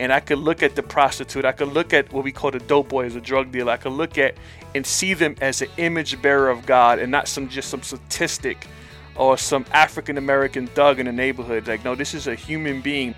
and I could look at the prostitute, I could look at what we call the dope boy as a drug dealer, I could look at and see them as an image bearer of God and not some just some statistic or some African American thug in the neighborhood. Like, no, this is a human being.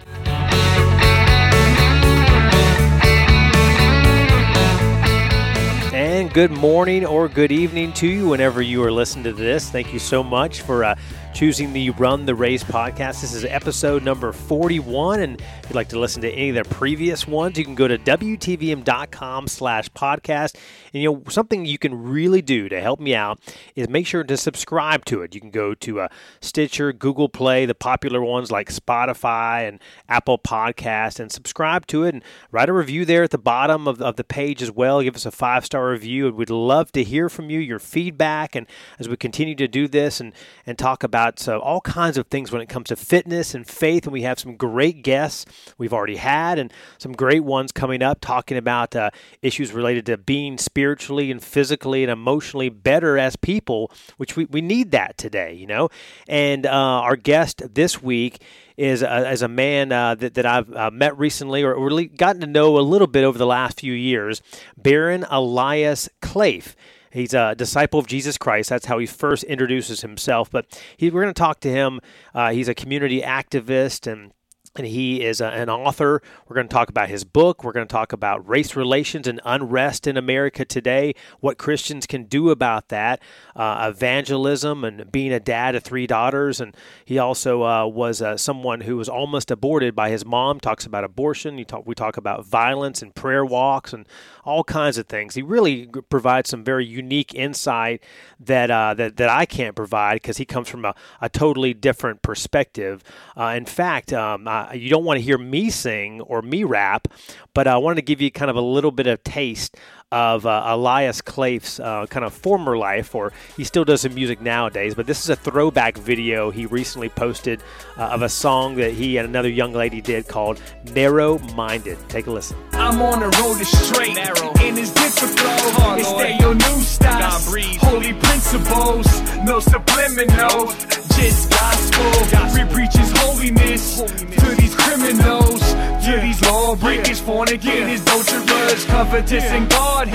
And good morning or good evening to you whenever you are listening to this. Thank you so much for uh, choosing the Run the Race podcast. This is episode number 41. And if you'd like to listen to any of the previous ones, you can go to WTVM.com slash podcast. And, you know, something you can really do to help me out is make sure to subscribe to it. You can go to uh, Stitcher, Google Play, the popular ones like Spotify and Apple Podcast, and subscribe to it and write a review there at the bottom of, of the page as well. Give us a five star review. And we'd love to hear from you, your feedback. And as we continue to do this and, and talk about about uh, all kinds of things when it comes to fitness and faith. And we have some great guests we've already had and some great ones coming up talking about uh, issues related to being spiritually and physically and emotionally better as people, which we, we need that today, you know. And uh, our guest this week is a, as a man uh, that, that I've uh, met recently or really gotten to know a little bit over the last few years, Baron Elias Clafe. He's a disciple of Jesus Christ. That's how he first introduces himself. But he, we're going to talk to him. Uh, he's a community activist and and he is a, an author. We're going to talk about his book. We're going to talk about race relations and unrest in America today, what Christians can do about that, uh, evangelism, and being a dad of three daughters. And he also uh, was uh, someone who was almost aborted by his mom. Talks about abortion. Talk, we talk about violence and prayer walks and all kinds of things. He really provides some very unique insight that uh, that, that I can't provide because he comes from a, a totally different perspective. Uh, in fact, um, you don't want to hear me sing or me rap, but I wanted to give you kind of a little bit of taste of uh, Elias Clafe's uh, kind of former life, or he still does some music nowadays. But this is a throwback video he recently posted uh, of a song that he and another young lady did called "Narrow Minded." Take a listen. I'm on the road to straight, narrow, and it's different flow. Oh, it's that your new style, holy principles, no subliminals, just gospel. gospel. We preaches holiness, holiness to these criminals, to these lawbreakers, fornicators, adulterers, covetous, and God.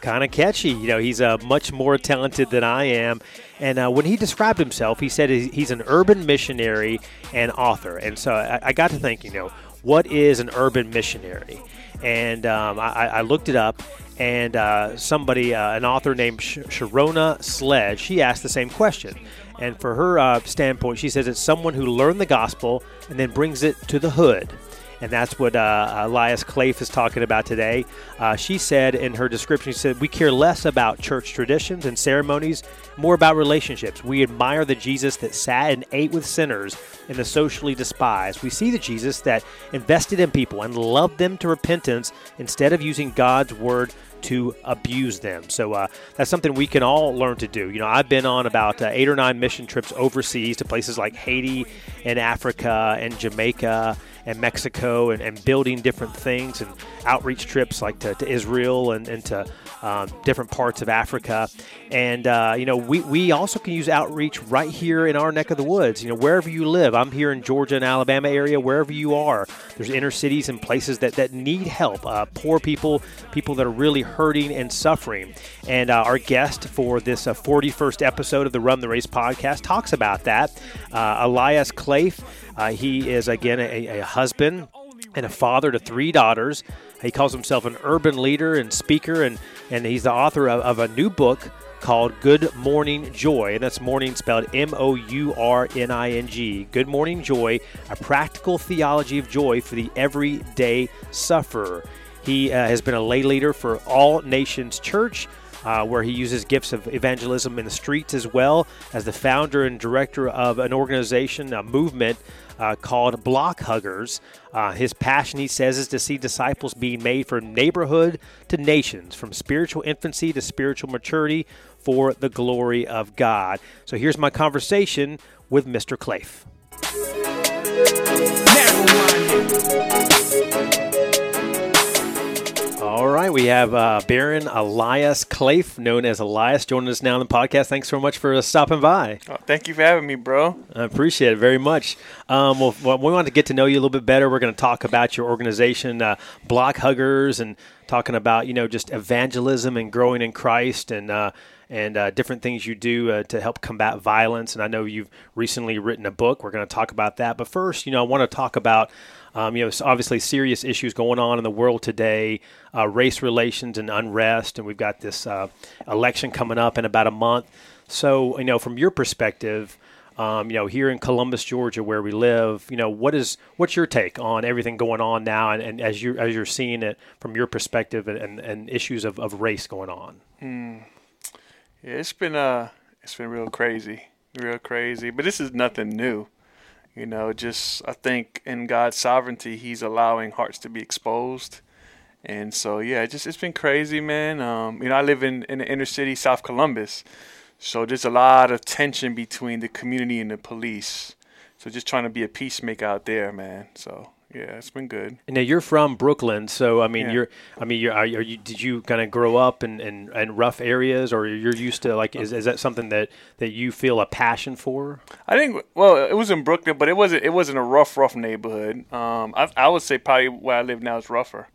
Kind of catchy. You know, he's uh, much more talented than I am. And uh, when he described himself, he said he's an urban missionary and author. And so I, I got to think, you know, what is an urban missionary? And um, I, I, looked it up, and uh, somebody, uh, an author named Sharona Sledge, she asked the same question. And for her uh, standpoint, she says it's someone who learned the gospel and then brings it to the hood and that's what uh, Elias Clafe is talking about today. Uh, she said in her description, she said, We care less about church traditions and ceremonies, more about relationships. We admire the Jesus that sat and ate with sinners and the socially despised. We see the Jesus that invested in people and loved them to repentance instead of using God's word to abuse them. So uh, that's something we can all learn to do. You know, I've been on about uh, eight or nine mission trips overseas to places like Haiti and Africa and Jamaica and Mexico and, and building different things and outreach trips like to, to Israel and, and to um, different parts of Africa. And, uh, you know, we, we also can use outreach right here in our neck of the woods. You know, wherever you live, I'm here in Georgia and Alabama area, wherever you are, there's inner cities and places that, that need help. Uh, poor people, people that are really hurting and suffering. And uh, our guest for this 41st uh, episode of the Run the Race podcast talks about that. Uh, Elias Clafe. Uh, he is, again, a, a husband and a father to three daughters. He calls himself an urban leader and speaker, and, and he's the author of, of a new book called Good Mourning Joy, and that's morning spelled M O U R N I N G. Good Mourning Joy, a practical theology of joy for the everyday sufferer. He uh, has been a lay leader for All Nations Church. Uh, where he uses gifts of evangelism in the streets as well as the founder and director of an organization, a movement uh, called Block Huggers. Uh, his passion, he says, is to see disciples being made from neighborhood to nations, from spiritual infancy to spiritual maturity for the glory of God. So here's my conversation with Mr. Clafe. All right, We have uh, Baron Elias Clafe, known as Elias, joining us now on the podcast. Thanks so much for uh, stopping by. Oh, thank you for having me, bro. I appreciate it very much. Um, well, well, we want to get to know you a little bit better. We're going to talk about your organization, uh, Block Huggers, and talking about you know just evangelism and growing in Christ and. Uh, and uh, different things you do uh, to help combat violence. And I know you've recently written a book. We're going to talk about that. But first, you know, I want to talk about um, you know, obviously serious issues going on in the world today, uh, race relations and unrest, and we've got this uh, election coming up in about a month. So, you know, from your perspective, um, you know, here in Columbus, Georgia, where we live, you know, what is what's your take on everything going on now, and, and as you as you're seeing it from your perspective, and, and, and issues of, of race going on? Mm. Yeah, it's been uh, it's been real crazy, real crazy. But this is nothing new. You know, just I think in God's sovereignty, He's allowing hearts to be exposed. And so, yeah, it just it's been crazy, man. Um, you know, I live in in the inner city, South Columbus, so there's a lot of tension between the community and the police. So just trying to be a peacemaker out there, man. So yeah, it's been good. Now you're from Brooklyn, so I mean, yeah. you're, I mean, you're, are, you, did you kind of grow up in, in, in, rough areas, or you're used to like, is, is that something that, that you feel a passion for? I think, well, it was in Brooklyn, but it wasn't, it wasn't a rough, rough neighborhood. Um, I, I would say probably where I live now is rougher.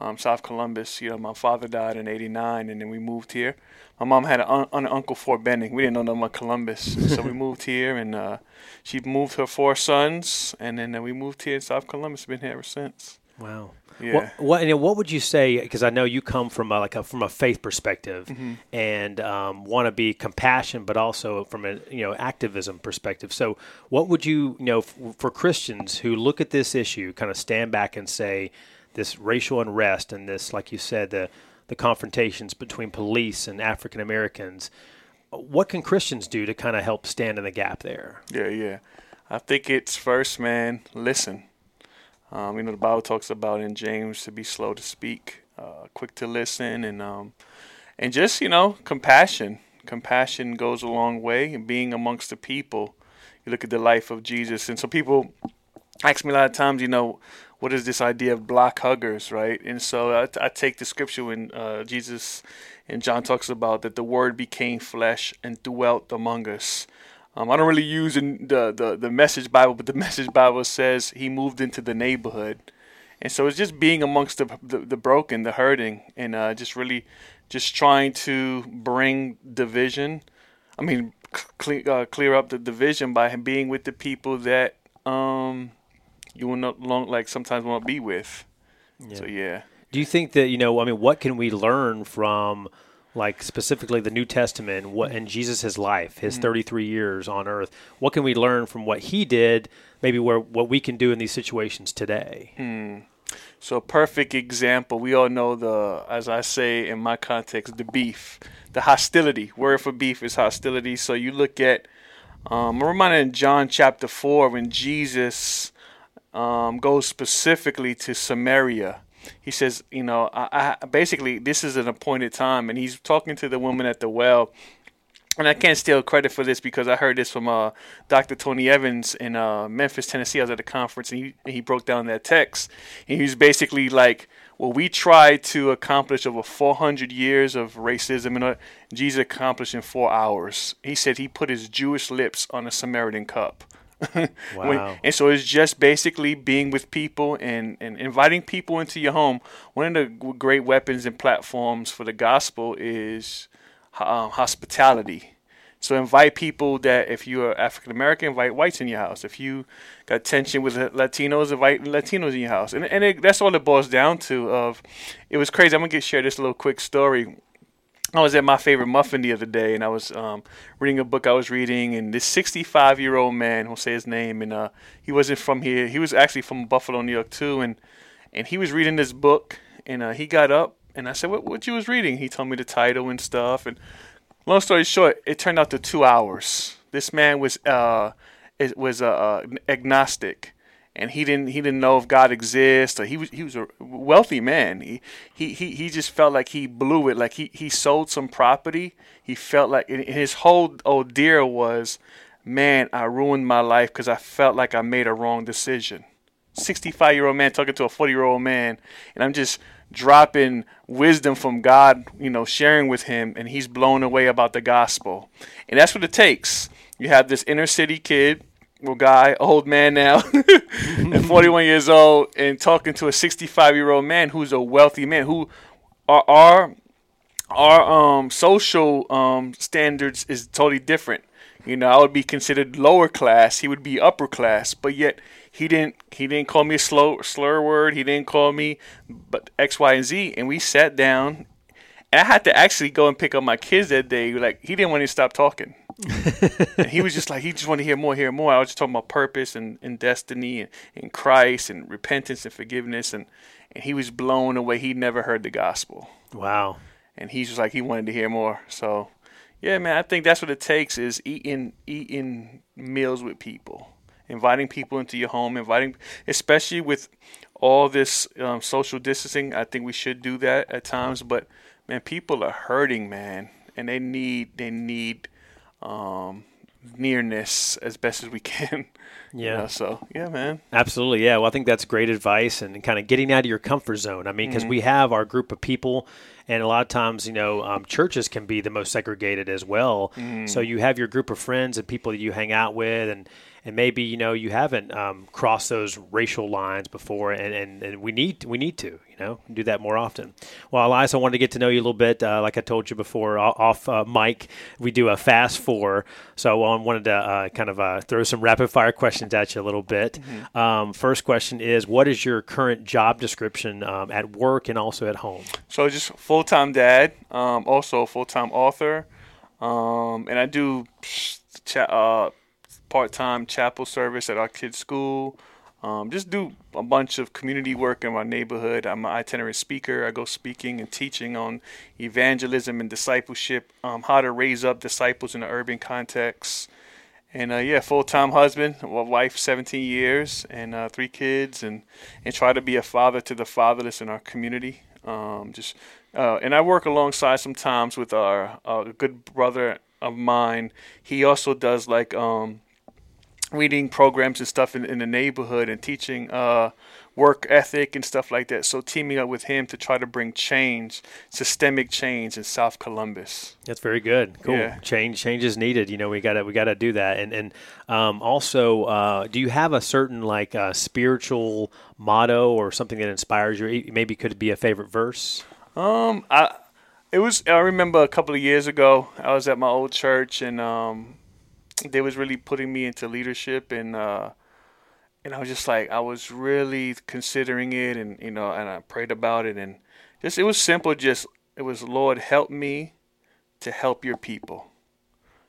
Um, South Columbus, you know, my father died in '89, and then we moved here. My mom had an, un- an uncle Fort Benning. We didn't know nothing about Columbus, so we moved here, and uh, she moved her four sons, and then uh, we moved here in South Columbus. Been here ever since. Wow. Yeah. What what, what would you say? Because I know you come from a, like a from a faith perspective, mm-hmm. and um, want to be compassion, but also from a you know activism perspective. So, what would you you know f- for Christians who look at this issue, kind of stand back and say, this racial unrest and this, like you said, the the confrontations between police and African Americans what can Christians do to kind of help stand in the gap there? Yeah, yeah. I think it's first, man, listen. Um, you know, the Bible talks about in James to be slow to speak, uh, quick to listen, and um, and just you know, compassion. Compassion goes a long way, and being amongst the people. You look at the life of Jesus, and so people ask me a lot of times, you know, what is this idea of block huggers, right? And so I, I take the scripture when uh, Jesus and John talks about that the Word became flesh and dwelt among us. Um, I don't really use in the, the the Message Bible, but the Message Bible says He moved into the neighborhood, and so it's just being amongst the the, the broken, the hurting, and uh, just really just trying to bring division. I mean, clear uh, clear up the division by being with the people that um you will not long like sometimes want to be with. Yeah. So yeah. Do you think that you know? I mean, what can we learn from? like specifically the New Testament what and Jesus' life, his mm-hmm. 33 years on earth. What can we learn from what he did, maybe where what we can do in these situations today? Hmm. So perfect example, we all know the as I say in my context, the beef, the hostility. Word for beef is hostility. So you look at um, I'm reminded in John chapter 4 when Jesus um, goes specifically to Samaria. He says, you know, I, I, basically this is an appointed time, and he's talking to the woman at the well. And I can't steal credit for this because I heard this from uh, Dr. Tony Evans in uh, Memphis, Tennessee. I was at a conference and he, and he broke down that text. And he was basically like, well, we tried to accomplish over 400 years of racism, and uh, Jesus accomplished in four hours. He said he put his Jewish lips on a Samaritan cup. wow. and so it's just basically being with people and, and inviting people into your home. One of the great weapons and platforms for the gospel is um, hospitality. So invite people that if you are African American, invite whites in your house. If you got tension with Latinos, invite Latinos in your house. And and it, that's all it boils down to. Of it was crazy. I'm gonna get share this little quick story. I was at my favorite muffin the other day, and I was um, reading a book I was reading, and this 65 year old man, who'll say his name, and uh, he wasn't from here. He was actually from Buffalo, New York, too, and and he was reading this book, and uh, he got up, and I said, "What what you was reading?" He told me the title and stuff, and long story short, it turned out to two hours. This man was uh, it was uh, agnostic and he didn't he didn't know if God exists or he was he was a wealthy man. He he he, he just felt like he blew it. Like he, he sold some property. He felt like his whole ordeal was, man, I ruined my life because I felt like I made a wrong decision. 65 year old man talking to a 40 year old man, and I'm just dropping wisdom from God, you know, sharing with him, and he's blown away about the gospel. And that's what it takes. You have this inner city kid, well, guy, old man now, and 41 years old, and talking to a 65 year old man who's a wealthy man who are. are our um, social um, standards is totally different. You know, I would be considered lower class. He would be upper class, but yet he didn't. He didn't call me a slow slur word. He didn't call me, but X, Y, and Z. And we sat down. And I had to actually go and pick up my kids that day. Like he didn't want to stop talking. And he was just like he just wanted to hear more, hear more. I was just talking about purpose and, and destiny and, and Christ and repentance and forgiveness and and he was blown away. He never heard the gospel. Wow. And he's just like he wanted to hear more. So yeah, man, I think that's what it takes is eating eating meals with people, inviting people into your home, inviting, especially with all this um, social distancing. I think we should do that at times, but man, people are hurting, man, and they need they need um, nearness as best as we can. Yeah. You know, so yeah, man. Absolutely, yeah. Well, I think that's great advice and kind of getting out of your comfort zone. I mean, because Mm-hmm. we have our group of people, and a lot of times, you know, um, churches can be the most segregated as well. Mm. So you have your group of friends and people that you hang out with, and and maybe you know you haven't um, crossed those racial lines before, and, and, and we need we need to you know do that more often. Well, Elias, I wanted to get to know you a little bit. Uh, like I told you before, off uh, mic, we do a fast four, so I wanted to uh, kind of uh, throw some rapid fire questions at you a little bit. Um, first question is, what is your current job description um, at work and also at home? So just full time dad, um, also full time author, um, and I do cha- uh, part time chapel service at our kids' school. Um, just do a bunch of community work in my neighborhood. I'm an itinerant speaker. I go speaking and teaching on evangelism and discipleship, um, how to raise up disciples in an urban context. And uh, yeah, full time husband, wife, 17 years, and uh, three kids, and and try to be a father to the fatherless in our community. Um, just uh, and I work alongside sometimes with our good brother of mine. He also does like um, reading programs and stuff in, in the neighborhood and teaching uh, work ethic and stuff like that. So teaming up with him to try to bring change, systemic change in South Columbus. That's very good. Cool. Yeah. Change change is needed. You know, we gotta we gotta do that. And and um, also, uh, do you have a certain like uh, spiritual motto or something that inspires you? Maybe could be a favorite verse. Um, I it was I remember a couple of years ago I was at my old church and um they was really putting me into leadership and uh and I was just like I was really considering it and you know and I prayed about it and just it was simple just it was Lord help me to help your people.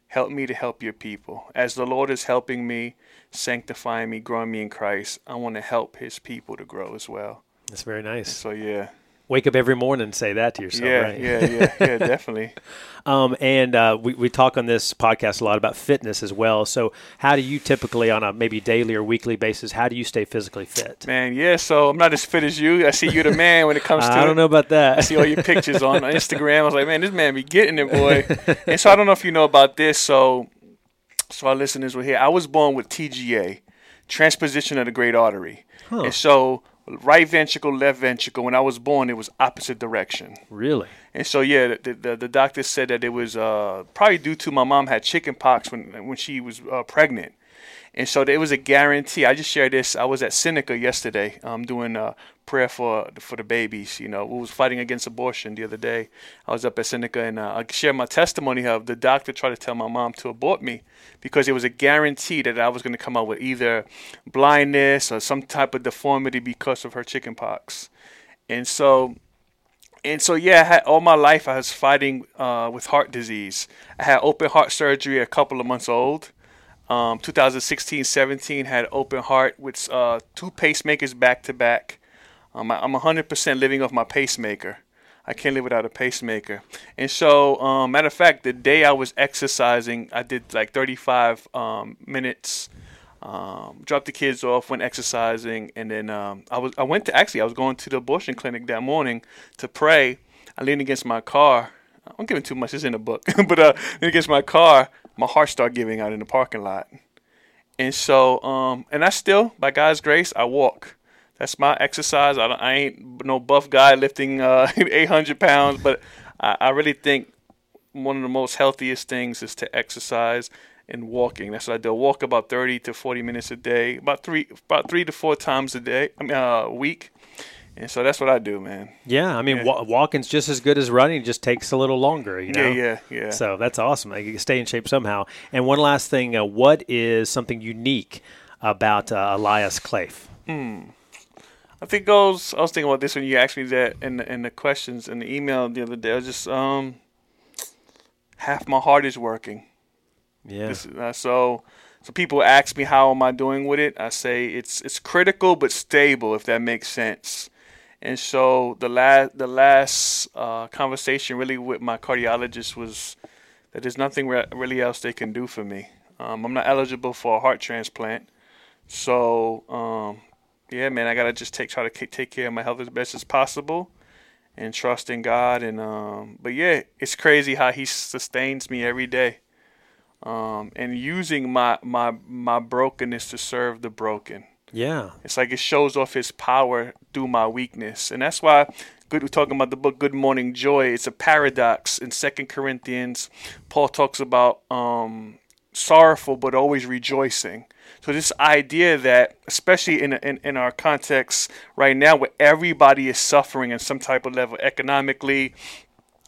Help me to help your people. As the Lord is helping me, sanctifying me, growing me in Christ, I want to help his people to grow as well. That's very nice. So yeah. Wake up every morning and say that to yourself. yeah, right? yeah, yeah, yeah, definitely. Um, and uh, we, we talk on this podcast a lot about fitness as well. So, how do you typically, on a maybe daily or weekly basis, how do you stay physically fit? Man, yeah. So I'm not as fit as you. I see you're the man when it comes to. I don't it. know about that. I see all your pictures on Instagram. I was like, man, this man be getting it, boy. and so I don't know if you know about this. So, so our listeners will hear. I was born with TGA, transposition of the great artery, and so right ventricle, left ventricle. When I was born, it was opposite direction. really? And so yeah, the, the the doctor said that it was uh, probably due to my mom had chicken pox when when she was uh, pregnant, and so it was a guarantee. I just shared this. I was at Seneca yesterday, um, doing a prayer for for the babies. You know, who was fighting against abortion the other day. I was up at Seneca and uh, I shared my testimony of the doctor tried to tell my mom to abort me because it was a guarantee that I was going to come out with either blindness or some type of deformity because of her chicken pox, and so and so yeah, I had, all my life I was fighting uh, with heart disease. I had open heart surgery a couple of months old. Um, 2016, 17 had open heart with uh, two pacemakers back to back. Um, I, I'm 100% living off my pacemaker. I can't live without a pacemaker. And so, um, matter of fact, the day I was exercising, I did like 35 um, minutes. Um, dropped the kids off, went exercising, and then um, I was I went to actually I was going to the abortion clinic that morning to pray. I leaned against my car. I'm giving too much. It's in the book, but uh, leaned against my car. My heart started giving out in the parking lot, And so, um, and I still, by God's grace, I walk. That's my exercise. I, I ain't no buff guy lifting uh, 800 pounds, but I, I really think one of the most healthiest things is to exercise and walking. That's what I do. I walk about 30 to 40 minutes a day, about three, about three to four times a day, I mean, uh, a week. And so that's what I do, man. Yeah, I mean, Yeah. wa- walking's just as good as running. It just takes a little longer, you know. Yeah, yeah, yeah. So that's awesome. I can stay in shape somehow. And one last thing: uh, what is something unique about uh, Elias Clafe? I think goes. I was thinking about this when you asked me that in the, in the questions in the email the other day. I was just um, half my heart is working. Yeah, This, uh, so, so people ask me how am I doing with it. I say it's it's critical but stable, if that makes sense. And so the last the last uh, conversation really with my cardiologist was that there's nothing re- really else they can do for me. Um, I'm not eligible for a heart transplant, so um, yeah, man, I gotta just take try to take care of my health as best as possible, and trust in God. And um, but yeah, it's crazy how He sustains me every day um, and using my my my brokenness to serve the broken. Yeah, It's like it shows off His power through my weakness, and that's why. Good, we're talking about the book Good Mourning Joy. It's a paradox in Second Corinthians. Paul talks about um, sorrowful but always rejoicing. So this idea that, especially in, in in our context right now, where everybody is suffering in some type of level, economically,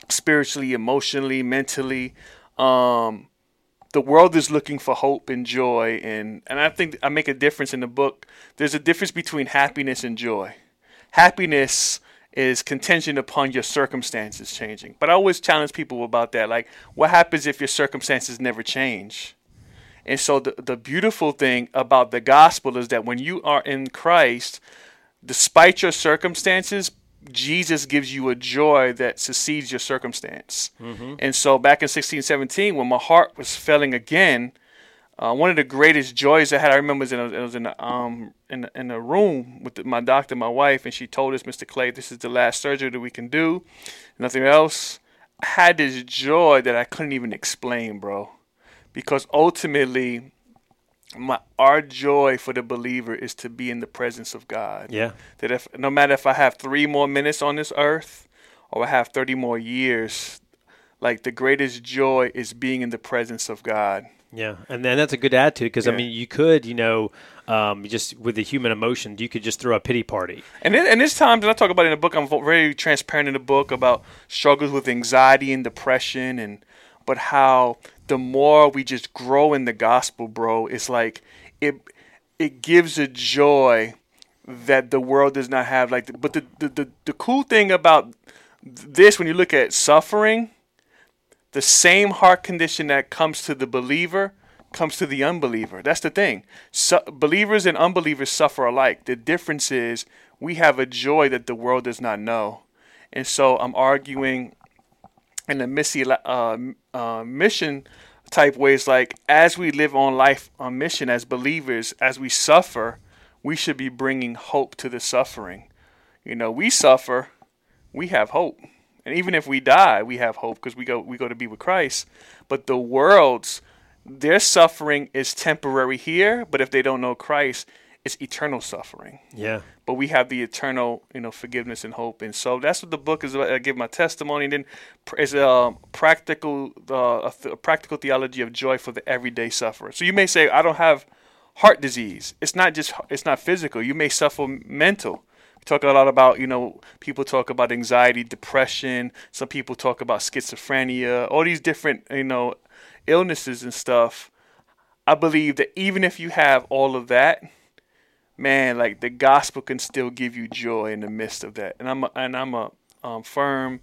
spiritually, emotionally, mentally, um, the world is looking for hope and joy and and I think I make a difference in the book. There's a difference between happiness and joy. Happiness is contingent upon your circumstances changing. But I always challenge people about that. Like what happens if your circumstances never change? And so the the beautiful thing about the gospel is that when you are in Christ, despite your circumstances, Jesus gives you a joy that succeeds your circumstance. And so back in 1617, when my heart was failing again, uh, one of the greatest joys I had, I remember, was in, I was in a, um, in, in a room with my doctor, my wife, and she told us, Mr. Clay, this is the last surgery that we can do, nothing else. I had this joy that I couldn't even explain, bro. Because ultimately, my our joy for the believer is to be in the presence of God yeah, that if no matter if I have three more minutes on this earth or I have 30 more years, like the greatest joy is being in the presence of God. yeah. And then that's a good attitude because I mean, you could, you know, um, just with the human emotion, you could just throw a pity party. And then, and there's times, and I talk about it in the book, I'm very transparent in the book about struggles with anxiety and depression, and but how the more we just grow in the gospel, bro, it's like it it gives a joy that the world does not have. Like, but the the the, the cool thing about this, when you look at suffering, the same heart condition that comes to the believer comes to the unbeliever. That's the thing. Believers and unbelievers suffer alike. The difference is we have a joy that the world does not know. And so I'm arguing in a missy, uh, uh, mission type ways like as we live on life on mission as believers, as we suffer, we should be bringing hope to the suffering. You know, we suffer, we have hope. And even if we die, we have hope because we go we go to be with Christ. But the world's their suffering is temporary here, but if they don't know Christ, it's eternal suffering. Yeah, But we have the eternal, you know, forgiveness and hope, and so that's what the book is about. I give my testimony, and then it's a practical, uh, a, th- a practical theology of joy for the everyday sufferer. So you may say, I don't have heart disease. It's not just it's not physical. You may suffer mental. We talk a lot about, you know, people talk about anxiety, depression. Some people talk about schizophrenia, all these different, you know, illnesses and stuff. I believe that even if you have all of that, man, like the gospel can still give you joy in the midst of that. And I'm a, and I'm a um, firm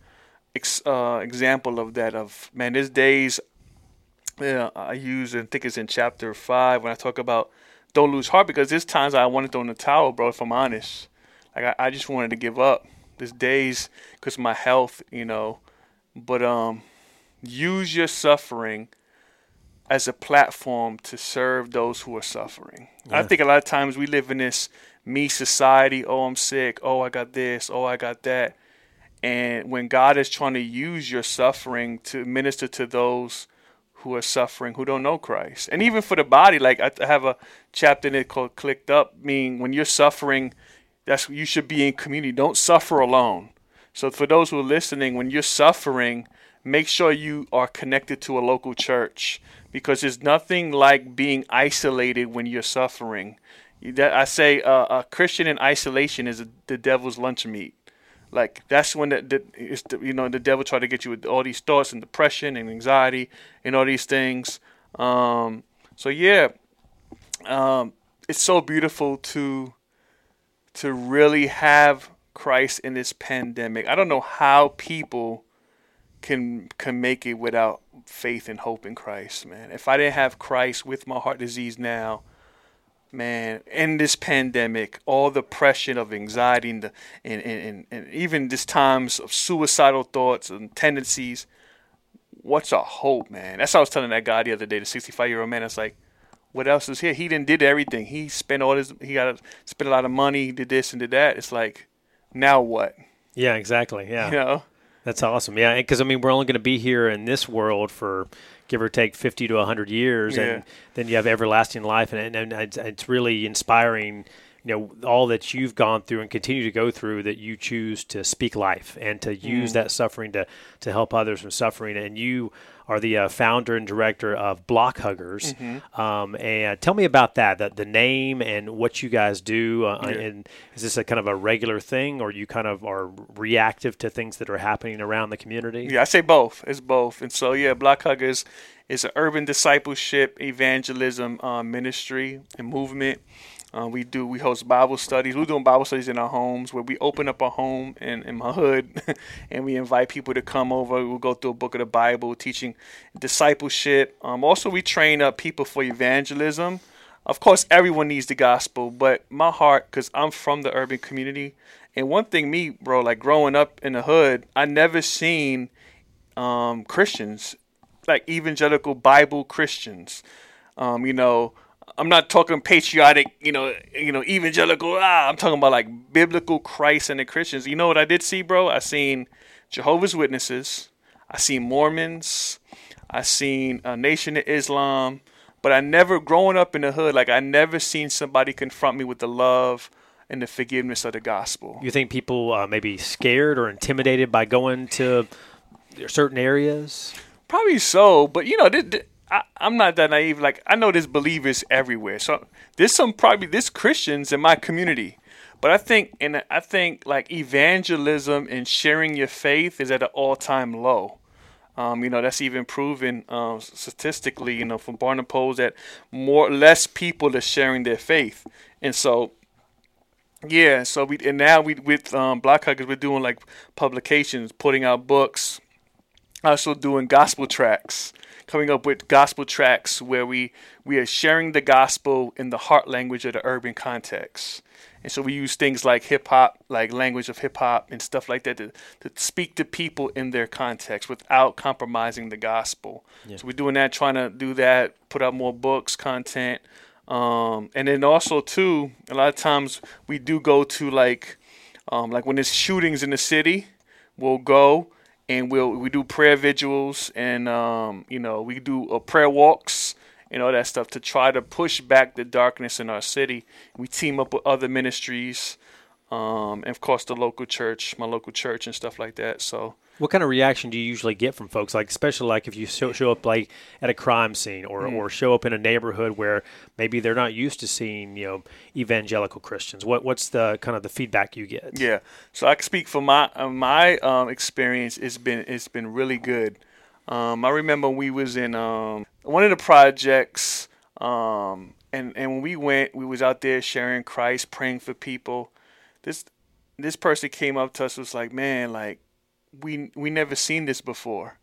ex, uh, example of that. Of man, there's days yeah, I use and think it's in chapter five when I talk about don't lose heart because there's times I wanted to throw in the towel, bro. If I'm honest, like I, I just wanted to give up. There's days because my health, you know, but um, use your suffering as a platform to serve those who are suffering. I think a lot of times we live in this me society. Oh, I'm sick. Oh, I got this. Oh, I got that. And when God is trying to use your suffering to minister to those who are suffering who don't know Christ. And even for the body, like I have a chapter in it called "Clicked Up," meaning when you're suffering, that's you should be in community. Don't suffer alone. So for those who are listening, when you're suffering, make sure you are connected to a local church because there's nothing like being isolated when you're suffering. I say, uh, a Christian in isolation is the devil's lunch meat. Like that's when the, the, the, you know the devil try to get you with all these thoughts and depression and anxiety and all these things. Um, so yeah, um, it's so beautiful to to really have Christ in this pandemic. I don't know how people can can make it without faith and hope in Christ, man. If I didn't have Christ with my heart disease now, man, in this pandemic, all the pressure of anxiety and, the, and, and, and even this times of suicidal thoughts and tendencies, what's a hope, man? That's what I was telling that guy the other day, the 65 year old man. It's like, what else is here? He didn't did everything. He spent all his, he got to spend a lot of money. He did this and did that. It's like, now what? Yeah, exactly. Yeah. You know? That's awesome. Yeah, because I mean, we're only going to be here in this world for give or take 50 to 100 years, Yeah. and then you have everlasting life, and, and it's, it's really inspiring. You know all that you've gone through and continue to go through that you choose to speak life and to use that suffering to to help others from suffering. And you are the uh, founder and director of Block Huggers. Um, and tell me about that, the, the name and what you guys do. Uh, And is this a kind of a regular thing, or you kind of are reactive to things that are happening around the community? Yeah, I say both. It's both. And so, yeah, Block Huggers is an urban discipleship evangelism uh, ministry and movement. Uh, we do we host Bible studies. We're doing Bible studies in our homes where we open up a home in, in my hood and we invite people to come over. We'll go through a book of the Bible, teaching discipleship. Um, also, we train up people for evangelism. Of course, everyone needs the gospel, but my heart, because I'm from the urban community, and one thing, me, bro, like growing up in the hood, I never seen um, Christians, like evangelical Bible Christians. Um, you know, I'm not talking patriotic, you know, you know, evangelical. Ah, I'm talking about like biblical Christ and the Christians. You know what I did see, bro? I seen Jehovah's Witnesses. I seen Mormons. I seen a Nation of Islam. But I never, growing up in the hood, like I never seen somebody confront me with the love and the forgiveness of the gospel. You think people uh, may be scared or intimidated by going to certain areas? Probably so, but you know, th- th- I, I'm not that naive. Like I know there's believers everywhere, so there's some probably there's Christians in my community, but I think and I think like evangelism and sharing your faith is at an all-time low. Um, you know that's even proven um, statistically. You know from Barna polls that more less people are sharing their faith, and so yeah. So we and now we with um, Block Huggers we're doing like publications, putting out books, also doing gospel tracks coming up with gospel tracks where we we are sharing the gospel in the heart language of the urban context. And so we use things like hip hop like language of hip hop and stuff like that to, to speak to people in their context without compromising the gospel. So we're doing that trying to do that put out more books content. Um, and then also too a lot of times we do go to like um, like when there's shootings in the city we'll go and we'll we do prayer vigils and um, you know we do uh, prayer walks and all that stuff to try to push back the darkness in our city. We team up with other ministries, um, and of course the local church, my local church, and stuff like that. So What kind of reaction do you usually get from folks? Like, especially like if you show, show up like at a crime scene or, Hmm. or show up in a neighborhood where maybe they're not used to seeing you know evangelical Christians. What what's the kind of the feedback you get? Yeah, so I can speak for my uh, my um, experience. It's been it's been really good. Um, I remember we was in um, one of the projects, um, and and when we went, we was out there sharing Christ, praying for people. This this person came up to us was like, man, like we we never seen this before.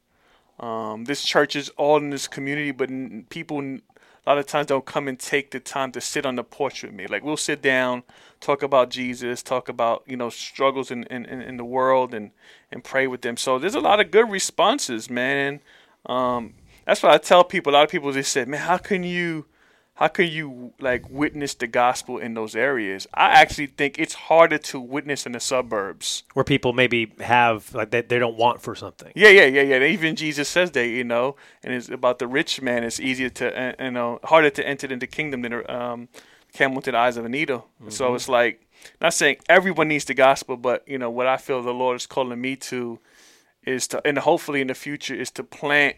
Um, this church is all in this community, but people a lot of times don't come and take the time to sit on the porch with me. Like we'll sit down, talk about Jesus, talk about you know struggles in in, in in the world, and and pray with them. So there's a lot of good responses, man. Um, that's what I tell people. A lot of people just said, man, how can you, how can you like witness the gospel in those areas? I actually think it's harder to witness in the suburbs where people maybe have like they, they don't want for something. Yeah, yeah, yeah, yeah. Even Jesus says that, you know, and it's about the rich man. It's easier to, uh, you know, harder to enter into the kingdom than um, camel to the eyes of a needle. Mm-hmm. So it's like not saying everyone needs the gospel, but you know what I feel the Lord is calling me to is to, and hopefully in the future is to plant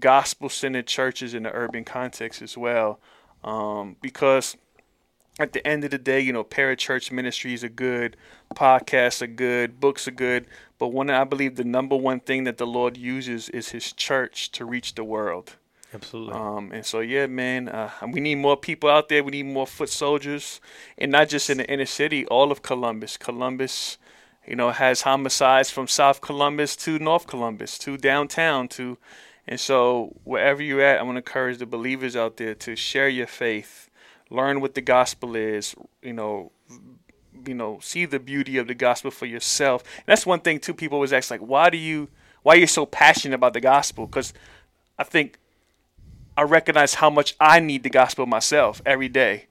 gospel-centered churches in the urban context as well um, because at the end of the day, you know, parachurch ministries are good, podcasts are good, books are good, but one I believe the number one thing that the Lord uses is His church to reach the world. Absolutely. Um, and so yeah, man, uh, we need more people out there. We need more foot soldiers, and not just in the inner city. All of Columbus, Columbus, you know, has homicides from South Columbus to North Columbus to downtown to and so, wherever you're at, I want to encourage the believers out there to share your faith, learn what the gospel is, you know, you know, see the beauty of the gospel for yourself. And that's one thing too. People always ask, like, why do you, why are you so passionate about the gospel? Because I think I recognize how much I need the gospel myself every day.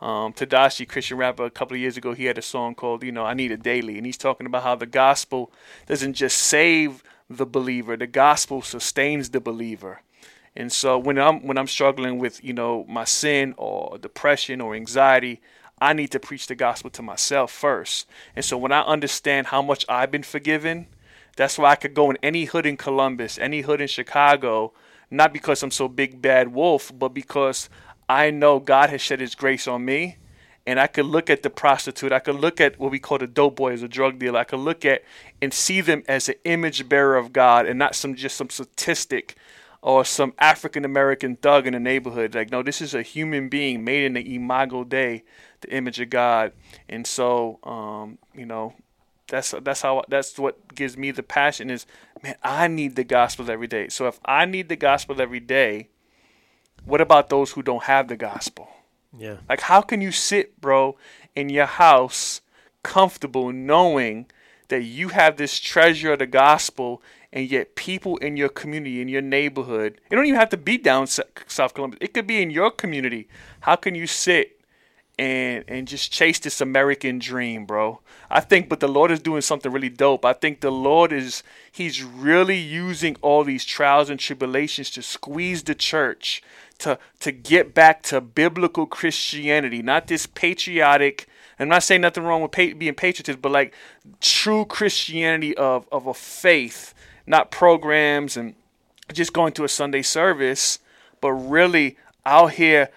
Um, Tedashii, Christian rapper, a couple of years ago, he had a song called, you know, I Need It Daily. And he's talking about how the gospel doesn't just save the believer. The gospel sustains the believer. And so when I'm when I'm struggling with, you know, my sin or depression or anxiety, I need to preach the gospel to myself first. And so when I understand how much I've been forgiven, that's why I could go in any hood in Columbus, any hood in Chicago, not because I'm so big bad wolf, but because I know God has shed his grace on me and I could look at the prostitute, I could look at what we call the dope boy as a drug dealer, I could look at and see them as an image bearer of God and not some just some statistic or some African American thug in the neighborhood. Like, no, this is a human being made in the imago Dei, the image of God. And so, um, you know, that's that's how that's what gives me the passion is, man, I need the gospel every day. So if I need the gospel every day, what about those who don't have the gospel? Yeah. Like, how can you sit, bro, in your house comfortable knowing that you have this treasure of the gospel and yet people in your community, in your neighborhood, it don't even have to be down South Columbus. It could be in your community. How can you sit and and just chase this American dream, bro? I think, but the Lord is doing something really dope. I think the Lord is He's really using all these trials and tribulations to squeeze the church to to get back to biblical Christianity, not this patriotic. I'm not saying nothing wrong with pa- being patriotic, but like true Christianity of of a faith, not programs and just going to a Sunday service, but really out here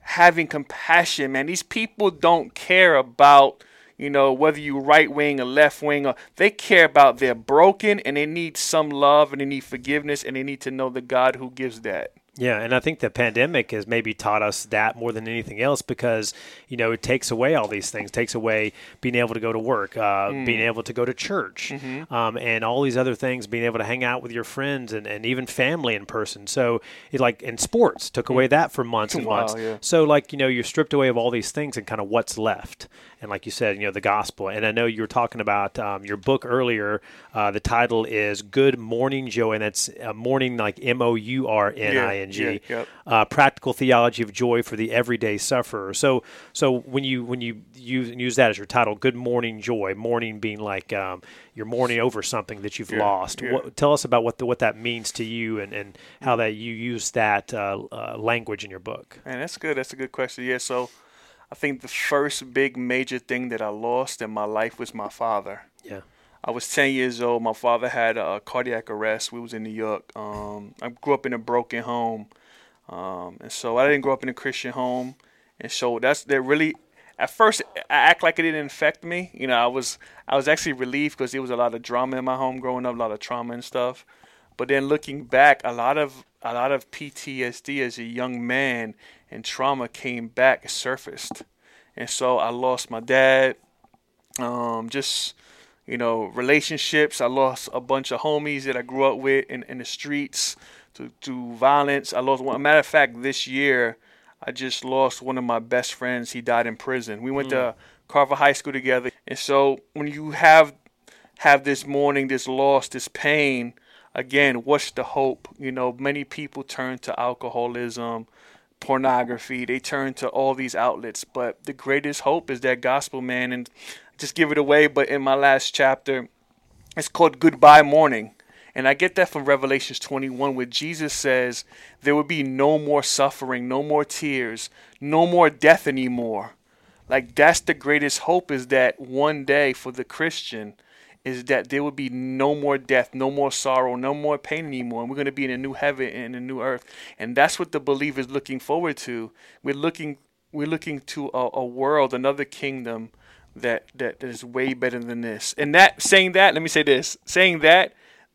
having compassion. Man, these people don't care about you know, whether you right wing or left wing, or they care about they're broken and they need some love and they need forgiveness and they need to know the God who gives that. Yeah, and I think the pandemic has maybe taught us that more than anything else because you know it takes away all these things, takes away being able to go to work, uh, mm. being able to go to church, mm-hmm. um, and all these other things, being able to hang out with your friends and, and even family in person. So it like in sports took away mm. that for months and wow, months. Yeah. So like you know you're stripped away of all these things and kind of what's left and like you said, you know, the gospel. And I know you were talking about um, your book earlier. Uh, the title is "Good Mourning Joy," and that's uh, morning like M O U R N I N G. Uh, practical theology of joy for the everyday sufferer. So, so when you when you use use that as your title, "Good Mourning Joy," morning being like um, you're mourning over something that you've yeah, lost. Yeah. What, tell us about what the, what that means to you and, and how that you use that uh, uh, language in your book. And that's good. That's a good question. Yeah. So I think the first big major thing that I lost in my life was my father. Yeah. I was 10 years old. My father had a cardiac arrest. We was in New York. Um, I grew up in a broken home. Um, and so I didn't grow up in a Christian home. And so that's that really at first I act like it didn't affect me. You know, I was I was actually relieved because there was a lot of drama in my home growing up, a lot of trauma and stuff. But then looking back, a lot of a lot of PTSD as a young man and trauma came back surfaced. And so i lost my dad um, just you know relationships. I lost a bunch of homies that i grew up with in, in the streets to, to violence. I lost one matter of fact this year i just lost one of my best friends. He died in prison. We went mm. to carver high school together. And so when you have have this mourning this loss this pain again what's the hope? You know many people turn to alcoholism pornography. They turn to all these outlets. But the greatest hope is that gospel, man. And just give it away. But in my last chapter, it's called Goodbye Mourning. And I get that from Revelations 21, where Jesus says there will be no more suffering, no more tears, no more death anymore. Like that's the greatest hope is that one day for the Christian is that there will be no more death, no more sorrow, no more pain anymore. And we're going to be in a new heaven and a new earth. And that's what the believer is looking forward to. We're looking we're looking to a, a world, another kingdom that, that is way better than this. And that saying that, let me say this, saying that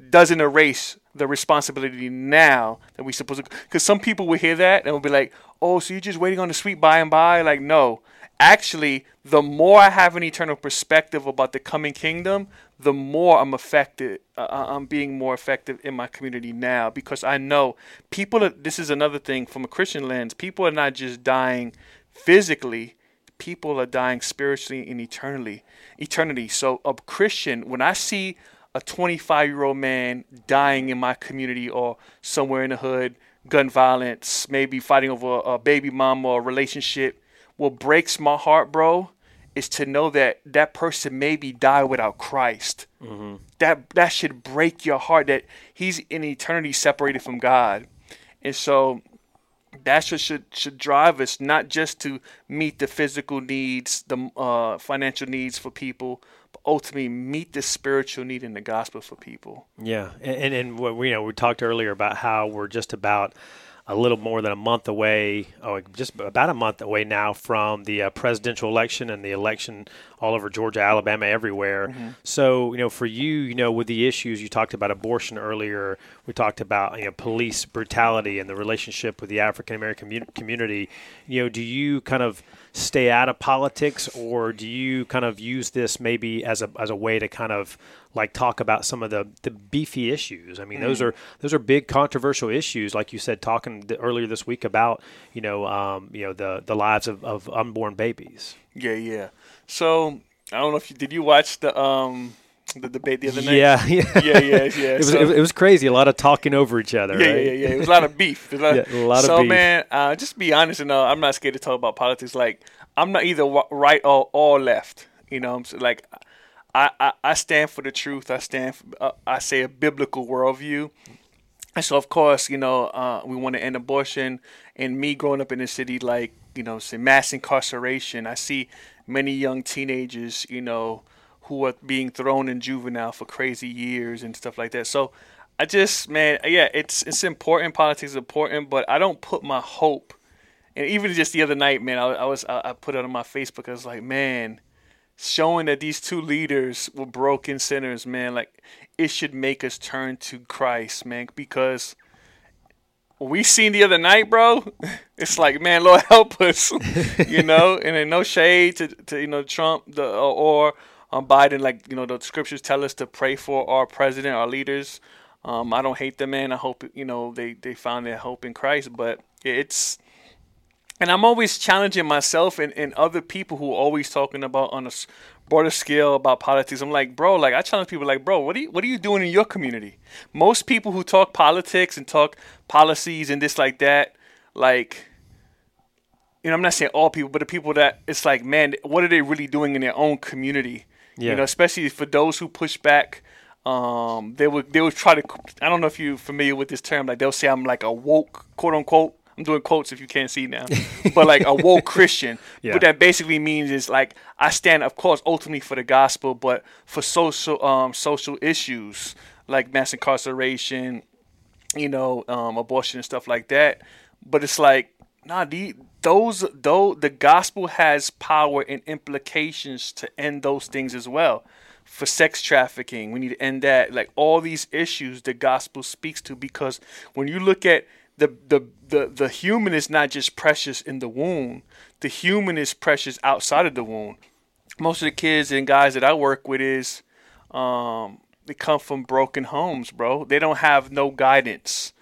doesn't erase the responsibility now that we supposed to because some people will hear that and will be like, Oh, so you're just waiting on the sweet by and by? Like, no actually, the more I have an eternal perspective about the coming kingdom, the more I'm affected. Uh, uh, I'm being more effective in my community now because I know people. Are, this is another thing from a Christian lens. People are not just dying physically; people are dying spiritually and eternally. Eternity. So, a Christian, when I see a 25 year old man dying in my community or somewhere in the hood, gun violence, maybe fighting over a baby mama or a relationship what breaks my heart, bro, is to know that that person maybe died without Christ. Mm-hmm. That that should break your heart that he's in eternity separated from God, and so that's what should should drive us not just to meet the physical needs, the uh, financial needs for people, but ultimately meet the spiritual need in the gospel for people. Yeah, and and, and what we you know we talked earlier about how we're just about a little more than a month away, oh, just about a month away now from the uh, presidential election and the election all over Georgia, Alabama, everywhere. Mm-hmm. So, you know, for you, you know, with the issues you talked about abortion earlier, we talked about you know police brutality and the relationship with the African American community. You know, do you kind of stay out of politics, or do you kind of use this maybe as a as a way to kind of like talk about some of the, the beefy issues. I mean, mm. those are those are big controversial issues, like you said, talking th- earlier this week about you know um, you know the the lives of, of unborn babies. Yeah, yeah. So I don't know if you did you watch the um the debate the other night. Yeah, yeah, yeah, yeah. yeah. it, was, so, it was crazy. A lot of talking over each other. Yeah, right? yeah, yeah. It was a lot of beef. A lot, yeah, a lot so, of beef. man, uh, just be honest. And uh, I'm not scared to talk about politics. Like I'm not either right or, or left. You know, I'm like I, I, I stand for the truth. I stand. For, uh, I say a biblical worldview. And so, of course, you know, uh, we want to end abortion. And me growing up in the city, like you know, say mass incarceration. I see many young teenagers, you know, who are being thrown in juvenile for crazy years and stuff like that. So, I just, man, yeah, it's it's important. Politics is important, but I don't put my hope. And even just the other night, man, I, I was I, I put it on my Facebook. I was like, man showing that these two leaders were broken sinners, man, like it should make us turn to Christ, man, because we seen the other night, bro. It's like, man, Lord help us, you know. And then no shade to, to you know Trump the or, um, Biden, like you know the scriptures tell us to pray for our president, our leaders. Um, I don't hate them, man. I hope you know they they found their hope in Christ, but it's and I'm always challenging myself and, and other people who are always talking about on a broader scale about politics. I'm like, bro, like I challenge people, like, bro, what are you, what are you doing in your community? Most people who talk politics and talk policies and this like that, like, you know, I'm not saying all people, but the people that it's like, man, what are they really doing in their own community? Yeah. You know, especially for those who push back. Um, they would they would try to. I don't know if you're familiar with this term. Like they'll say I'm like a woke, quote unquote I'm doing quotes if you can't see now, but like a woke Christian. Yeah. What that basically means is like I stand, of course, ultimately for the gospel, but for social um, social issues like mass incarceration, you know, um, abortion and stuff like that. But it's like nah, the, those though the gospel has power and implications to end those things as well. For sex trafficking, we need to end that. Like all these issues, the gospel speaks to because when you look at the, the the the human is not just precious in the womb. The human is precious outside of the womb. Most of the kids and guys that I work with is um, they come from broken homes, bro. They don't have no guidance,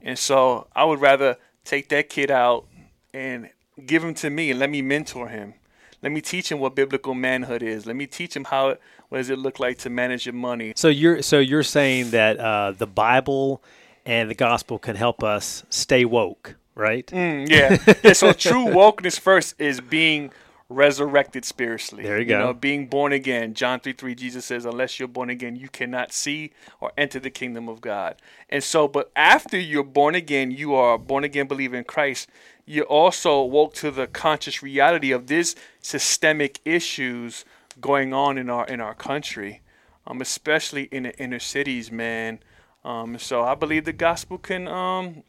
and so I would rather take that kid out and give him to me and let me mentor him. Let me teach him what biblical manhood is. Let me teach him how what does it look like to manage your money. So you're so you're saying that uh, the Bible and the gospel can help us stay woke right? Mm, yeah. yeah. So true wokeness first is being resurrected spiritually. There you go. know, being born again. John 3 3, Jesus says, unless you're born again, you cannot see or enter the kingdom of God. And so, but after you're born again, you are born again believer in Christ. You also woke to the conscious reality of these systemic issues going on in our in our country, um, especially in the inner cities, man. Um, so I believe the gospel can, um,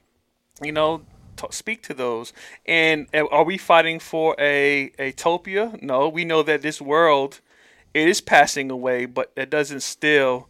you know, t- speak to those. And are we fighting for a a utopia? No, we know that this world it is passing away, but that doesn't still.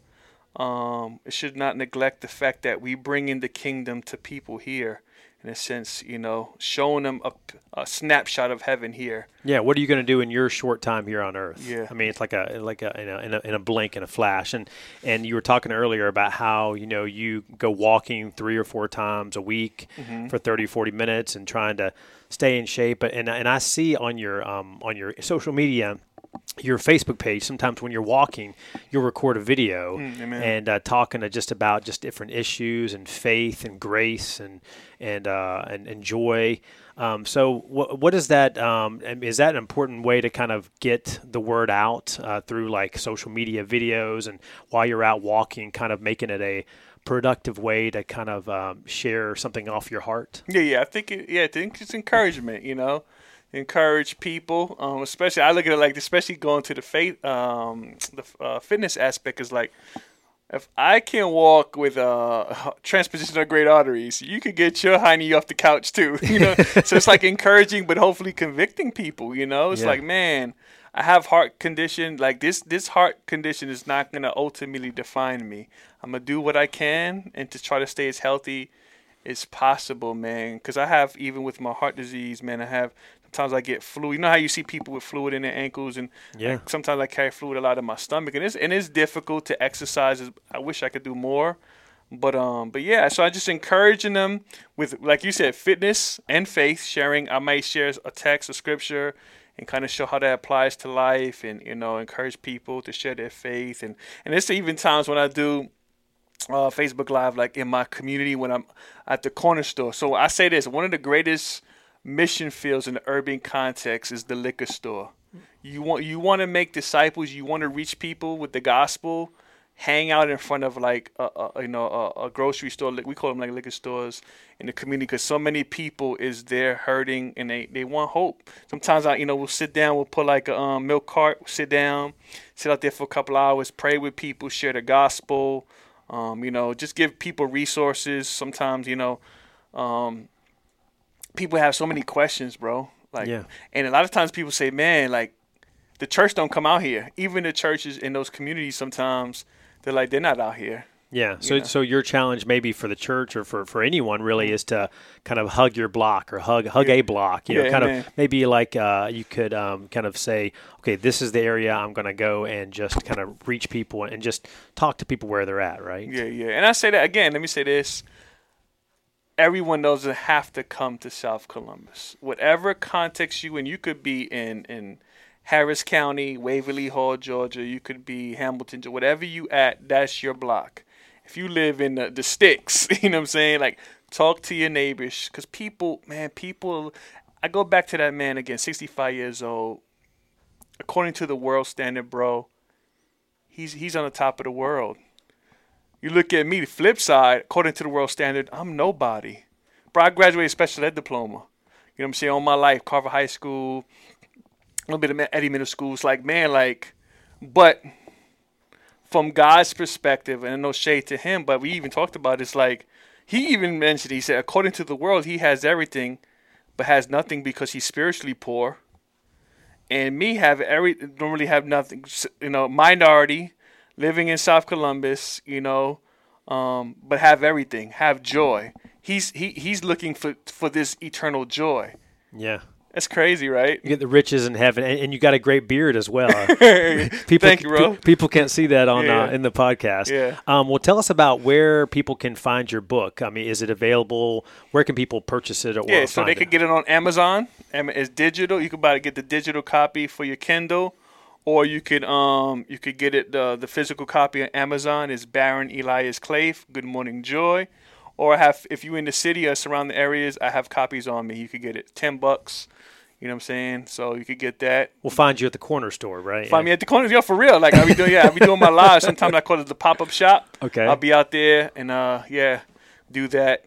Um, it should not neglect the fact that we bring in the kingdom to people here in a sense, you know, showing them a, a snapshot of heaven here. Yeah, what are you going to do in your short time here on Earth? Yeah, I mean, it's like a like a in a, in a in a blink and a flash. And and you were talking earlier about how you know you go walking three or four times a week mm-hmm. for 30, 40 minutes and trying to stay in shape. And and I see on your um on your social media your Facebook page, sometimes when you're walking, you'll record a video mm, and uh, talking to just about just different issues and faith and grace and and uh, and, and, joy. Um, so, what what is that? Um, is that an important way to kind of get the word out uh, through like social media videos and while you're out walking, kind of making it a productive way to kind of um, share something off your heart? Yeah, yeah, I think it, yeah, I think it's encouragement. You know encourage people, um, especially I look at it like, especially going to the faith, um, the uh, fitness aspect is like, if I can walk with uh, transposition of great arteries, you could get your hiney off the couch too. You know, so it's like encouraging, but hopefully convicting people. You know, it's yeah. like, man, I have heart condition. Like this, this heart condition is not gonna ultimately define me. I'm gonna do what I can and to try to stay as healthy as possible, man. Because I have even with my heart disease, man, I have Sometimes I get fluid. You know how you see people with fluid in their ankles, and yeah. Like, sometimes I carry fluid a lot in my stomach, and it's and it's difficult to exercise. I wish I could do more, but um, but yeah. So I just encouraging them with, like you said, fitness and faith. Sharing, I might share a text, a scripture, and kind of show how that applies to life, and you know, encourage people to share their faith, and and it's even times when I do. Uh, Facebook Live, like in my community when I'm at the corner store. So I say this: one of the greatest mission fields in the urban context is the liquor store. You want you want to make disciples. You want to reach people with the gospel. Hang out in front of like a, a you know a, a, grocery store. We call them like liquor stores in the community because so many people is there hurting and they, they want hope. Sometimes I you know we'll sit down. We'll put like a um, milk cart. We'll Sit down, sit out there for a couple hours, pray with people, share the gospel. Um, you know, just give people resources. Sometimes you know. Um, people have so many questions, bro. Like, yeah. and a lot of times people say, man, like the church don't come out here. Even the churches in those communities, sometimes they're like they're not out here. Yeah. So, so your challenge maybe for the church or for, for anyone really mm-hmm. is to kind of hug your block or hug hug yeah. a block. You know, yeah, kind man. of maybe like uh, you could um, kind of say, okay, this is the area I'm going to go and just kind of reach people and just talk to people where they're at, right? Yeah, yeah. And I say that again. Let me say this everyone doesn't have to come to South Columbus. Whatever context you in, you could be in in Harris County, Waverly Hall, Georgia. You could be Hamilton, whatever you at. That's your block. If you live in the, the sticks, you know what I'm saying. Like talk to your neighbors, because people, man, people. I go back to that man again, 65 years old. According to the world standard, bro, he's he's on the top of the world. You look at me, the flip side, according to the world standard, I'm nobody. Bro, I graduated special ed diploma. You know what I'm saying? All my life, Carver High School, a little bit of Eddy Middle School. It's like, man, like, but from God's perspective, and no shade to him, but we even talked about it, it's like, he even mentioned, he said, according to the world, he has everything, but has nothing because he's spiritually poor. And me have every, normally have nothing, you know, minority, living in South Columbus, you know, um, but have everything, have joy. He's he he's looking for for this eternal joy. Yeah. That's crazy, right? You get the riches in heaven, and, and you got a great beard as well. people, Thank you, bro. People can't see that on yeah. uh, in the podcast. Yeah. Um, well, tell us about where people can find your book. I mean, is it available? Where can people purchase it? Or yeah, so they can get it on Amazon. It's digital. You can buy it, get the digital copy for your Kindle or you could um you could get it the the physical copy on Amazon is Barna Elias Clave, Good Mourning Joy, or I have if you in the city or surrounding areas, I have copies on me. You could get it ten bucks. You know what I'm saying? So you could get that. We'll find you at the corner store, right? Find me at the corners, yo, for real. Like I be doing, yeah, I be doing my live. Sometimes I call it the pop up shop. Okay. I'll be out there and uh, yeah, do that.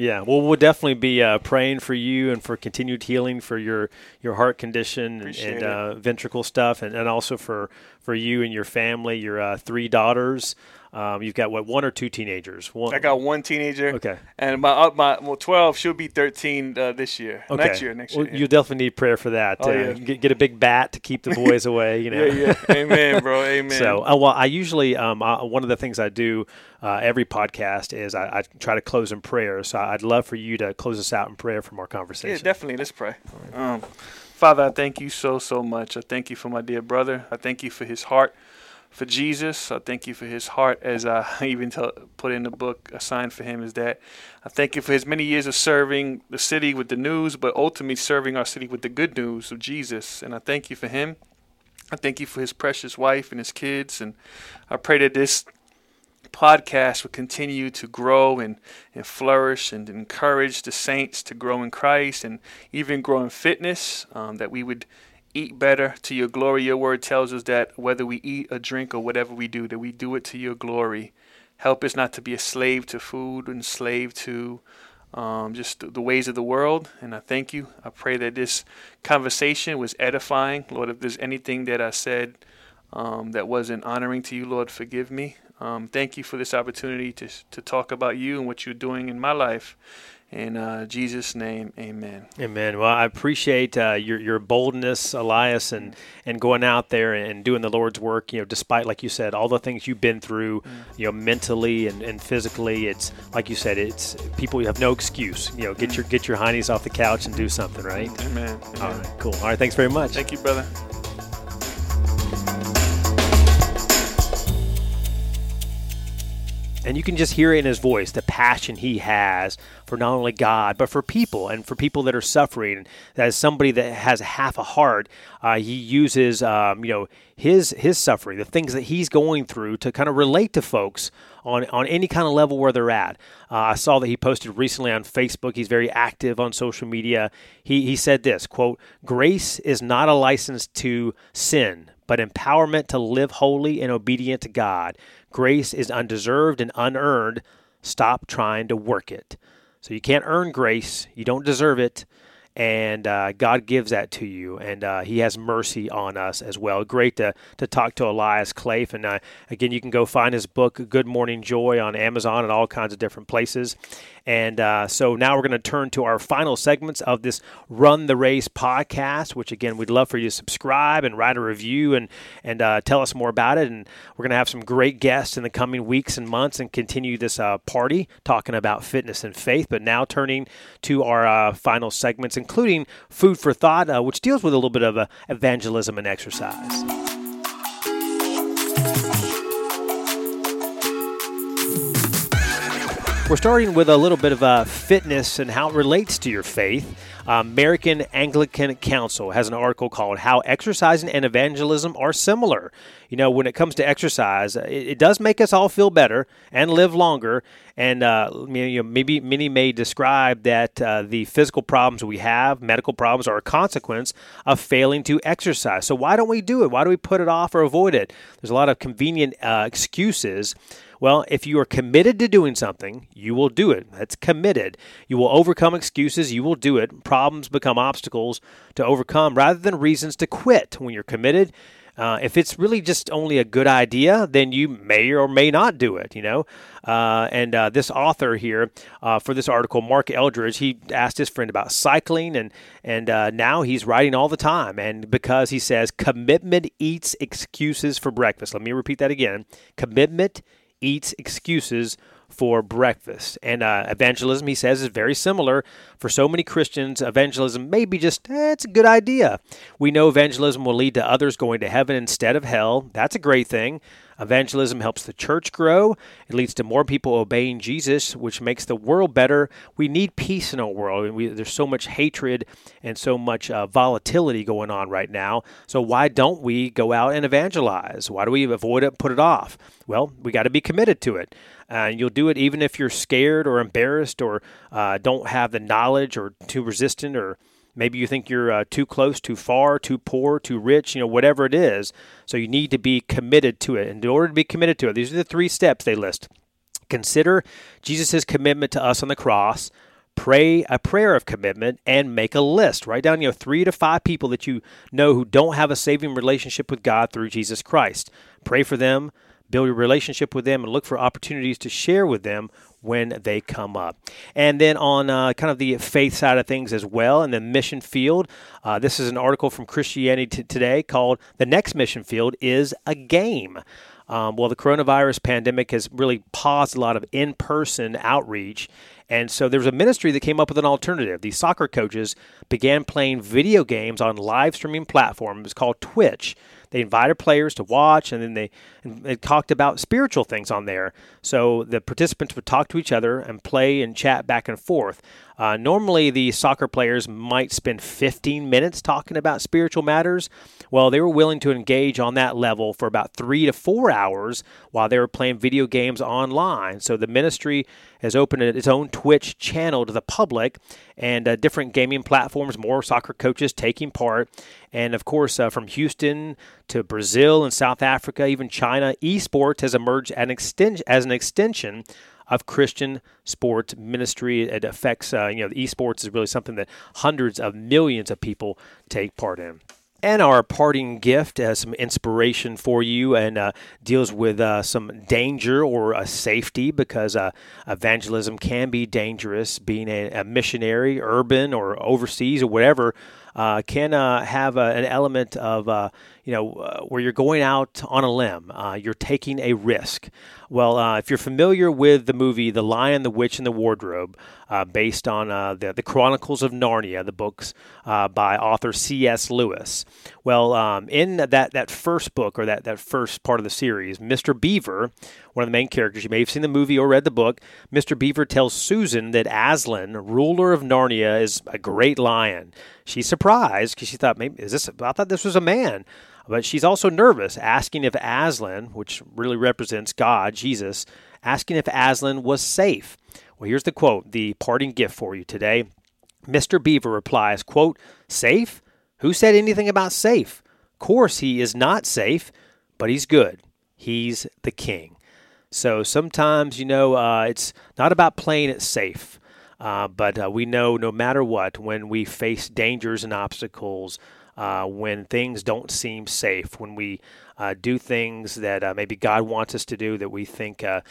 Yeah, well, we'll definitely be uh, praying for you and for continued healing for your, your heart condition and, and uh, ventricle stuff, and, and also for, for you and your family, your uh, three daughters. Um, you've got what one or two teenagers? One. I got one teenager. Okay. And my uh, my well, twelve. She'll be thirteen uh, this year. Okay. Next year. Next year. Well, yeah. you definitely need prayer for that. Oh, uh, yeah. get, get a big bat to keep the boys away. You know. yeah, yeah. Amen, bro. Amen. So, uh, well, I usually um, I, one of the things I do uh, every podcast is I, I try to close in prayer. So I'd love for you to close us out in prayer from our conversation. Yeah, definitely. Let's pray. Um, Father, I thank you so, so much. I thank you for my dear brother. I thank you for his heart for Jesus. I thank you for his heart, as I even tell, put in the book, a sign for him is that I thank you for his many years of serving the city with the news, but ultimately serving our city with the good news of Jesus. And I thank you for him. I thank you for his precious wife and his kids. And I pray that this podcast will continue to grow and, and flourish and encourage the saints to grow in Christ and even grow in fitness, um, that we would eat better to your glory. Your word tells us that whether we eat or drink or whatever we do, that we do it to your glory. Help us not to be a slave to food and slave to um, just the- ways of the world. And I thank you. I pray that this conversation was edifying. Lord, if there's anything that I said um, that wasn't honoring to you, Lord, forgive me. Um, thank you for this opportunity to, to talk about you and what you're doing in my life. In uh, Jesus' name, amen. Amen. Well, I appreciate uh, your your boldness, Elias, and and going out there and doing the Lord's work. You know, despite like you said, all the things you've been through, you know, mentally and, and physically. It's like you said, it's people have no excuse. You know, get your get your heinies off the couch and do something, right? Amen. amen. All right, cool. All right, thanks very much. Thank you, brother. And you can just hear it in his voice, the passion he has for not only God, but for people and for people that are suffering. As somebody that has half a heart, uh, he uses, um, you know, his his suffering, the things that he's going through, to kind of relate to folks on on any kind of level where they're at. Uh, I saw that he posted recently on Facebook. He's very active on social media. He he said this quote: "Grace is not a license to sin." But empowerment to live holy and obedient to God. Grace is undeserved and unearned. Stop trying to work it. So you can't earn grace. You don't deserve it. And uh, God gives that to you, and uh, He has mercy on us as well. Great to, to talk to Elias Clafe. And uh, again, you can go find his book, Good Mourning Joy, on Amazon and all kinds of different places. And uh, so now we're going to turn to our final segments of this Run the Race podcast, which again, we'd love for you to subscribe and write a review and, and uh, tell us more about it. And we're going to have some great guests in the coming weeks and months and continue this uh, party talking about fitness and faith. But now turning to our final segments, including Food for Thought, uh, which deals with a little bit of uh, evangelism and exercise. We're starting with a little bit of uh, fitness and how it relates to your faith. Uh, American Anglican Council has an article called "How Exercising and Evangelism Are Similar." You know, when it comes to exercise, it, it does make us all feel better and live longer. And uh, you know, maybe many may describe that uh, the physical problems we have, medical problems, are a consequence of failing to exercise. So why don't we do it? Why do we put it off or avoid it? There's a lot of convenient uh, excuses. Well, if you are committed to doing something, you will do it. That's committed. You will overcome excuses, you will do it. Problems become obstacles to overcome rather than reasons to quit when you're committed. Uh, if it's really just only a good idea, then you may or may not do it, you know. Uh, and uh, this author here uh, for this article, Mark Eldridge, he asked his friend about cycling, and and uh, now he's writing all the time. And because he says commitment eats excuses for breakfast. Let me repeat that again. Commitment eats excuses for breakfast. And uh, evangelism, he says, is very similar. For so many Christians, evangelism may be just, eh, it's a good idea. We know evangelism will lead to others going to heaven instead of hell. That's a great thing. Evangelism helps the church grow. It leads to more people obeying Jesus, which makes the world better. We need peace in our world. and we, there's so much hatred and so much uh, volatility going on right now. So why don't we go out and evangelize? Why do we avoid it, put it off? Well, we got to be committed to it. Uh, you'll do it even if you're scared or embarrassed or uh, don't have the knowledge or too resistant or maybe you think you're uh, too close, too far, too poor, too rich, you know, whatever it is. So you need to be committed to it. And in order to be committed to it, these are the three steps they list. Consider Jesus' commitment to us on the cross pray a prayer of commitment and make a list. Write down, you know, three to five people that you know who don't have a saving relationship with God through Jesus Christ. Pray for them, build a relationship with them, and look for opportunities to share with them when they come up. And then on uh, kind of the faith side of things as well, in the mission field, uh, this is an article from Christianity Today called The Next Mission Field is a Game. Um, well, the coronavirus pandemic has really paused a lot of in person outreach. And so there was a ministry that came up with an alternative. These soccer coaches began playing video games on live streaming platforms called Twitch. They invited players to watch, and then they, they talked about spiritual things on there. So the participants would talk to each other and play and chat back and forth. Uh, normally, the soccer players might spend 15 minutes talking about spiritual matters. Well, they were willing to engage on that level for about three to four hours while they were playing video games online. So the ministry has opened its own Twitch channel to the public and uh, different gaming platforms, more soccer coaches taking part. And of course, uh, from Houston to Brazil and South Africa, even China, esports has emerged an as an extension of Christian sports ministry. It affects, uh, you know, esports is really something that hundreds of millions of people take part in. And our parting gift has some inspiration for you and uh, deals with uh, some danger or a safety because uh, evangelism can be dangerous. Being a, a, missionary, urban or overseas or whatever, uh, can uh, have a, an element of uh, you know uh, where you're going out on a limb. Uh, you're taking a risk. Well, uh, if you're familiar with the movie The Lion, the Witch, and the Wardrobe, based on the, the Chronicles of Narnia, the books by author C.S. Lewis. Well, um, in that, that first book or that, that first part of the series, Mr. Beaver, one of the main characters, you may have seen the movie or read the book, Mr. Beaver tells Susan that Aslan, ruler of Narnia, is a great lion. She's surprised because she thought, maybe, is this, I thought this was a man. But she's also nervous, asking if Aslan, which really represents God, Jesus, asking if Aslan was safe. Well, here's the quote, the parting gift for you today. Mr. Beaver replies, quote, Safe? Who said anything about safe? Of course, he is not safe, but he's good. He's the king. So sometimes, you know, uh, it's not about playing it safe. Uh, but uh, we know no matter what, when we face dangers and obstacles, uh, when things don't seem safe, when we uh, do things that uh, maybe God wants us to do that we think uh,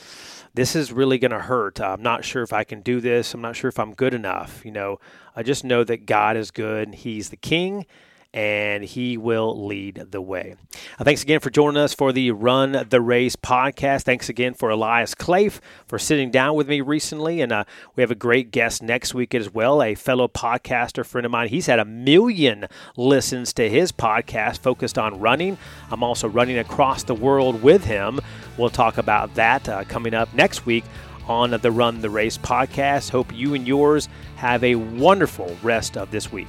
this is really going to hurt. I'm not sure if I can do this. I'm not sure if I'm good enough. You know, I just know that God is good. He's the King and he will lead the way. Uh, thanks again for joining us for the Run the Race podcast. Thanks again for Elias Clafe for sitting down with me recently. And uh, we have a great guest next week as well, a fellow podcaster friend of mine. He's had a million listens to his podcast focused on running. I'm also running across the world with him. We'll talk about that uh, coming up next week on the Run the Race podcast. Hope you and yours have a wonderful rest of this week.